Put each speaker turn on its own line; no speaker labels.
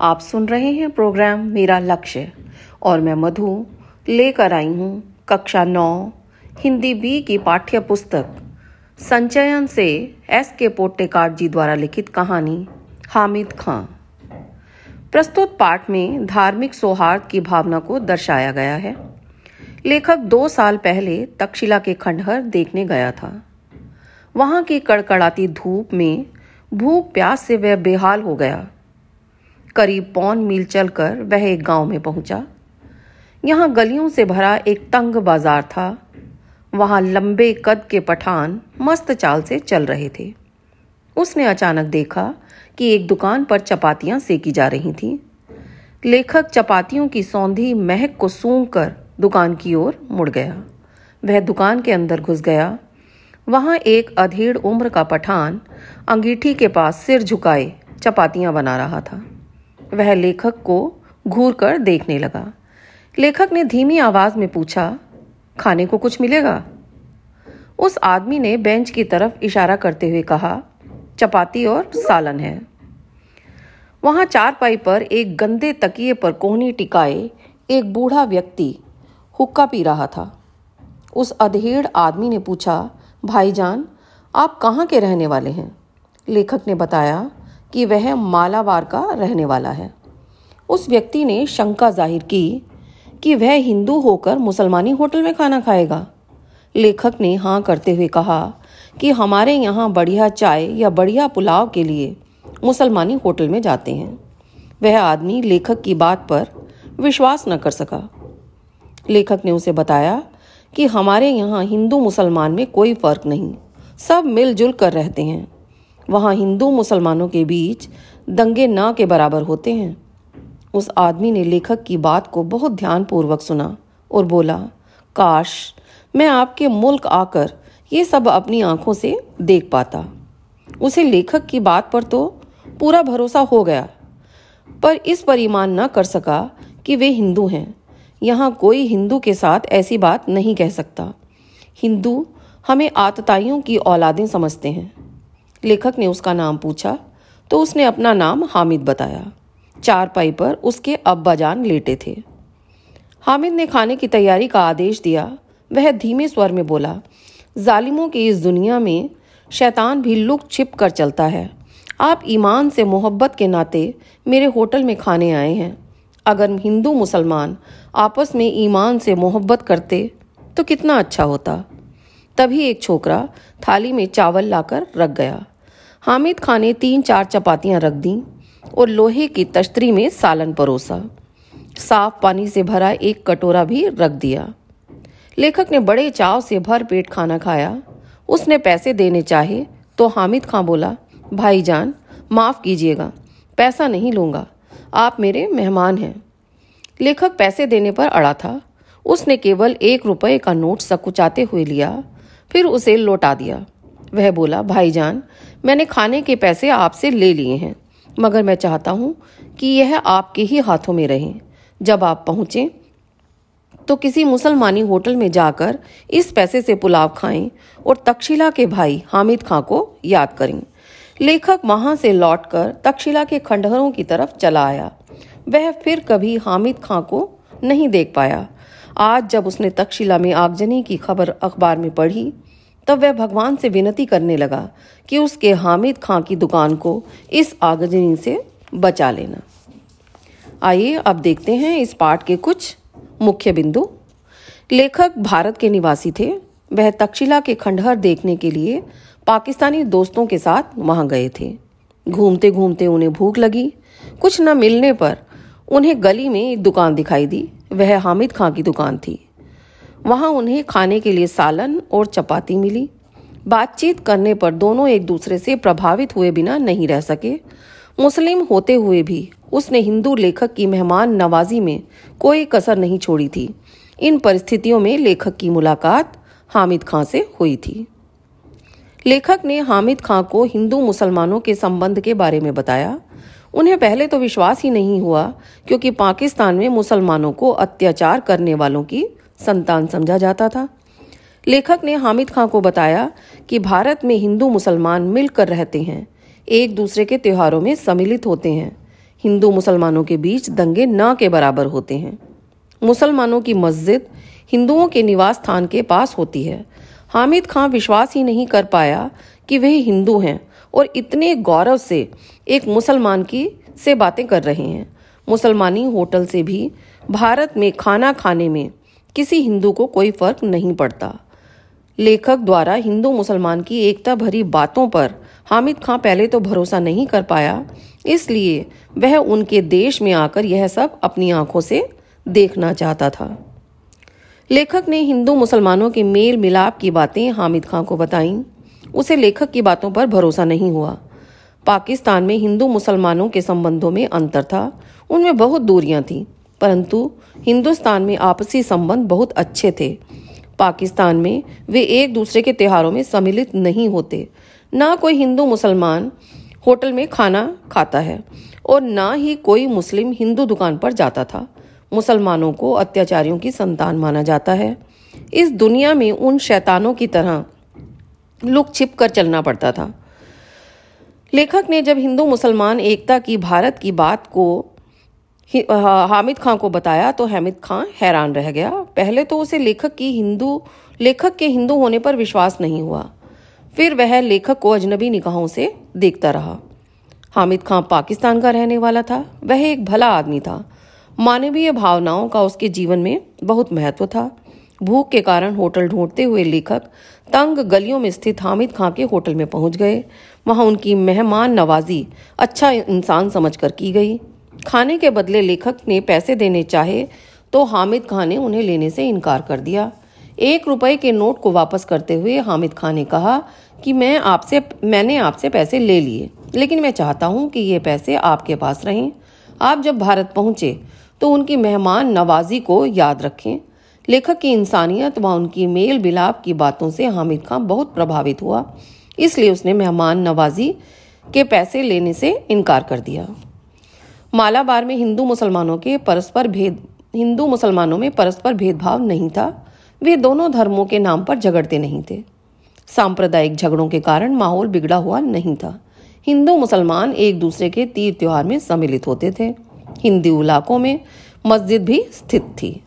आप सुन रहे हैं प्रोग्राम मेरा लक्ष्य। और मैं मधु, लेकर आई हूँ कक्षा नौ, हिंदी बी की पाठ्य पुस्तक संचयन से एस के पोटेकार जी द्वारा लिखित कहानी, हामिद खां। प्रस्तुत पाठ में धार्मिक सौहार्द की भावना को दर्शाया गया है। लेखक दो साल पहले तक्षशिला के खंडहर देखने गया था। वहाँ की कड़कड़ाती धूप में भूख प्यास से वह बेहाल हो गया। करीब पौन मील चलकर वह एक गाँव में पहुँचा। यहाँ गलियों से भरा एक तंग बाज़ार था। वहाँ लंबे कद के पठान मस्त चाल से चल रहे थे। उसने अचानक देखा कि एक दुकान पर चपातियाँ सेकी जा रही थीं। लेखक चपातियों की सौंधी महक को सूंघ कर दुकान की ओर मुड़ गया। वह दुकान के अंदर घुस गया। वहाँ एक अधेड़ उम्र का पठान अंगीठी के पास सिर झुकाए चपातियाँ बना रहा था। वह लेखक को घूर कर देखने लगा। लेखक ने धीमी आवाज़ में पूछा, खाने को कुछ मिलेगा? उस आदमी ने बेंच की तरफ़ इशारा करते हुए कहा, चपाती और सालन है। वहाँ चारपाई पर एक गंदे तकिए पर कोहनी टिकाए एक बूढ़ा व्यक्ति हुक्का पी रहा था। उस अधेड़ आदमी ने पूछा, भाईजान, आप कहाँ के रहने वाले हैं? लेखक ने बताया कि वह मालाबार का रहने वाला है। उस व्यक्ति ने शंका ज़ाहिर की कि वह हिंदू होकर मुसलमानी होटल में खाना खाएगा। लेखक ने हाँ करते हुए कहा कि हमारे यहाँ बढ़िया चाय या बढ़िया पुलाव के लिए मुसलमानी होटल में जाते हैं। वह आदमी लेखक की बात पर विश्वास न कर सका। लेखक ने उसे बताया कि हमारे यहाँ हिंदू मुसलमान में कोई फ़र्क नहीं, सब मिलजुल कर रहते हैं। वहाँ हिंदू मुसलमानों के बीच दंगे ना के बराबर होते हैं। उस आदमी ने लेखक की बात को बहुत ध्यानपूर्वक सुना और बोला, काश मैं आपके मुल्क आकर ये सब अपनी आँखों से देख पाता। उसे लेखक की बात पर तो पूरा भरोसा हो गया। पर इस पर ईमान न कर सका कि वे हिंदू हैं। यहाँ कोई हिंदू के साथ ऐसी बात नहीं कह सकता। हिंदू हमें आतताइयों की औलादें समझते हैं। लेखक ने उसका नाम पूछा तो उसने अपना नाम हामिद बताया। चार पाई पर उसके अब्बा जान लेटे थे। हामिद ने खाने की तैयारी का आदेश दिया। वह धीमे स्वर में बोला, जालिमों की इस दुनिया में शैतान भी लुक छिप कर चलता है। आप ईमान से मोहब्बत के नाते मेरे होटल में खाने आए हैं। अगर हिंदू मुसलमान आपस में ईमान से मोहब्बत करते तो कितना अच्छा होता। तभी एक छोकरा थाली में चावल लाकर रख गया। हामिद खान ने तीन चार चपातियाँ रख दी और लोहे की तश्तरी में सालन परोसा। साफ़ पानी से भरा एक कटोरा भी रख दिया। लेखक ने बड़े चाव से भर पेट खाना खाया। उसने पैसे देने चाहे तो हामिद खां बोला, भाईजान, माफ़ कीजिएगा, पैसा नहीं लूँगा, आप मेरे मेहमान हैं। लेखक पैसे देने पर अड़ा था। उसने केवल एक रुपए का नोट सकुचाते हुए लिया, फिर उसे लौटा दिया। वह बोला, भाईजान, मैंने खाने के पैसे आपसे ले लिए हैं, मगर मैं चाहता हूँ कि यह आपके ही हाथों में रहे। जब आप पहुँचे तो किसी मुसलमानी होटल में जाकर इस पैसे से पुलाव खाएँ और तक्षशिला के भाई हामिद खां को याद करें। लेखक वहाँ से लौटकर तक्षशिला के खंडहरों की तरफ़ चला आया। वह फिर कभी हामिद खां को नहीं देख पाया। आज जब उसने तक्षशिला में आगजनी की खबर अखबार में पढ़ी तब वह भगवान से विनती करने लगा कि उसके हामिद खां की दुकान को इस आगजनी से बचा लेना। आइए अब देखते हैं इस पाठ के कुछ मुख्य बिंदु। लेखक भारत के निवासी थे। वह तक्षशिला के खंडहर देखने के लिए पाकिस्तानी दोस्तों के साथ वहाँ गए थे। घूमते घूमते उन्हें भूख लगी। कुछ न मिलने पर उन्हें गली में एक दुकान दिखाई दी। वह हामिद खां की दुकान थी। वहाँ उन्हें खाने के लिए सालन और चपाती मिली। बातचीत करने पर दोनों एक दूसरे से प्रभावित हुए बिना नहीं रह सके। मुस्लिम होते हुए भी उसने हिंदू लेखक की मेहमान नवाजी में कोई कसर नहीं छोड़ी थी। इन परिस्थितियों में लेखक की मुलाकात हामिद खां से हुई थी। लेखक ने हामिद खां को हिंदू मुसलमानों के संबंध के बारे में बताया। उन्हें पहले तो विश्वास ही नहीं हुआ, क्योंकि पाकिस्तान में मुसलमानों को अत्याचार करने वालों की संतान समझा जाता था। लेखक ने हामिद खां को बताया कि भारत में हिंदू मुसलमान मिलकर रहते हैं, एक दूसरे के त्योहारों में सम्मिलित होते हैं। हिंदू मुसलमानों के बीच दंगे न के बराबर होते हैं। मुसलमानों की मस्जिद हिंदुओं के निवास स्थान के पास होती है। हामिद खां विश्वास ही नहीं कर पाया कि वे हिंदू हैं और इतने गौरव से एक मुसलमान की से बातें कर रहे हैं। मुसलमानी होटल से भी भारत में खाना खाने में किसी हिंदू को कोई फ़र्क नहीं पड़ता। लेखक द्वारा हिंदू मुसलमान की एकता भरी बातों पर हामिद खां पहले तो भरोसा नहीं कर पाया, इसलिए वह उनके देश में आकर यह सब अपनी आँखों से देखना चाहता था। लेखक ने हिंदू मुसलमानों के मेल मिलाप की बातें हामिद खां को बताईं। उसे लेखक की बातों पर भरोसा नहीं हुआ। पाकिस्तान में हिंदू मुसलमानों के संबंधों में अंतर था। उनमें बहुत दूरियाँ थीं। परंतु हिंदुस्तान में आपसी संबंध बहुत अच्छे थे। पाकिस्तान में वे एक दूसरे के त्योहारों में सम्मिलित नहीं होते। ना कोई हिंदू मुसलमान होटल में खाना खाता है और ना ही कोई मुस्लिम हिंदू दुकान पर जाता था। मुसलमानों को अत्याचारियों की संतान माना जाता है। इस दुनिया में उन शैतानों की तरह लुक छिप कर चलना पड़ता था। लेखक ने जब हिंदू मुसलमान एकता की, भारत की बात को हामिद खां को बताया तो हामिद खां हैरान रह गया। पहले तो उसे लेखक की हिंदू, लेखक के हिंदू होने पर विश्वास नहीं हुआ। फिर वह लेखक को अजनबी निगाहों से देखता रहा। हामिद खां पाकिस्तान का रहने वाला था। वह एक भला आदमी था। मानवीय भावनाओं का उसके जीवन में बहुत महत्व था। भूख के कारण होटल ढूंढते हुए लेखक तंग गलियों में स्थित हामिद खां के होटल में पहुँच गए। वहाँ उनकी मेहमान नवाजी अच्छा इंसान समझकर की गई। खाने के बदले लेखक ने पैसे देने चाहे तो हामिद खां ने उन्हें लेने से इनकार कर दिया। एक रुपए के नोट को वापस करते हुए हामिद खां ने कहा कि मैं आपसे, मैंने आपसे पैसे ले लिए, लेकिन मैं चाहता हूँ कि ये पैसे आपके पास रहें। आप जब भारत पहुँचे तो उनकी मेहमान नवाजी को याद रखें। लेखक की इंसानियत व उनकी मेल बिलाप की बातों से हामिद खान बहुत प्रभावित हुआ, इसलिए उसने मेहमान नवाजी के पैसे लेने से इनकार कर दिया। मालाबार में हिंदू मुसलमानों के परस्पर भेद, हिंदू मुसलमानों में परस्पर भेदभाव नहीं था। वे दोनों धर्मों के नाम पर झगड़ते नहीं थे। सांप्रदायिक झगड़ों के कारण माहौल बिगड़ा हुआ नहीं था। हिंदू मुसलमान एक दूसरे के तीर त्यौहार में सम्मिलित होते थे। हिंदी इलाकों में मस्जिद भी स्थित थी।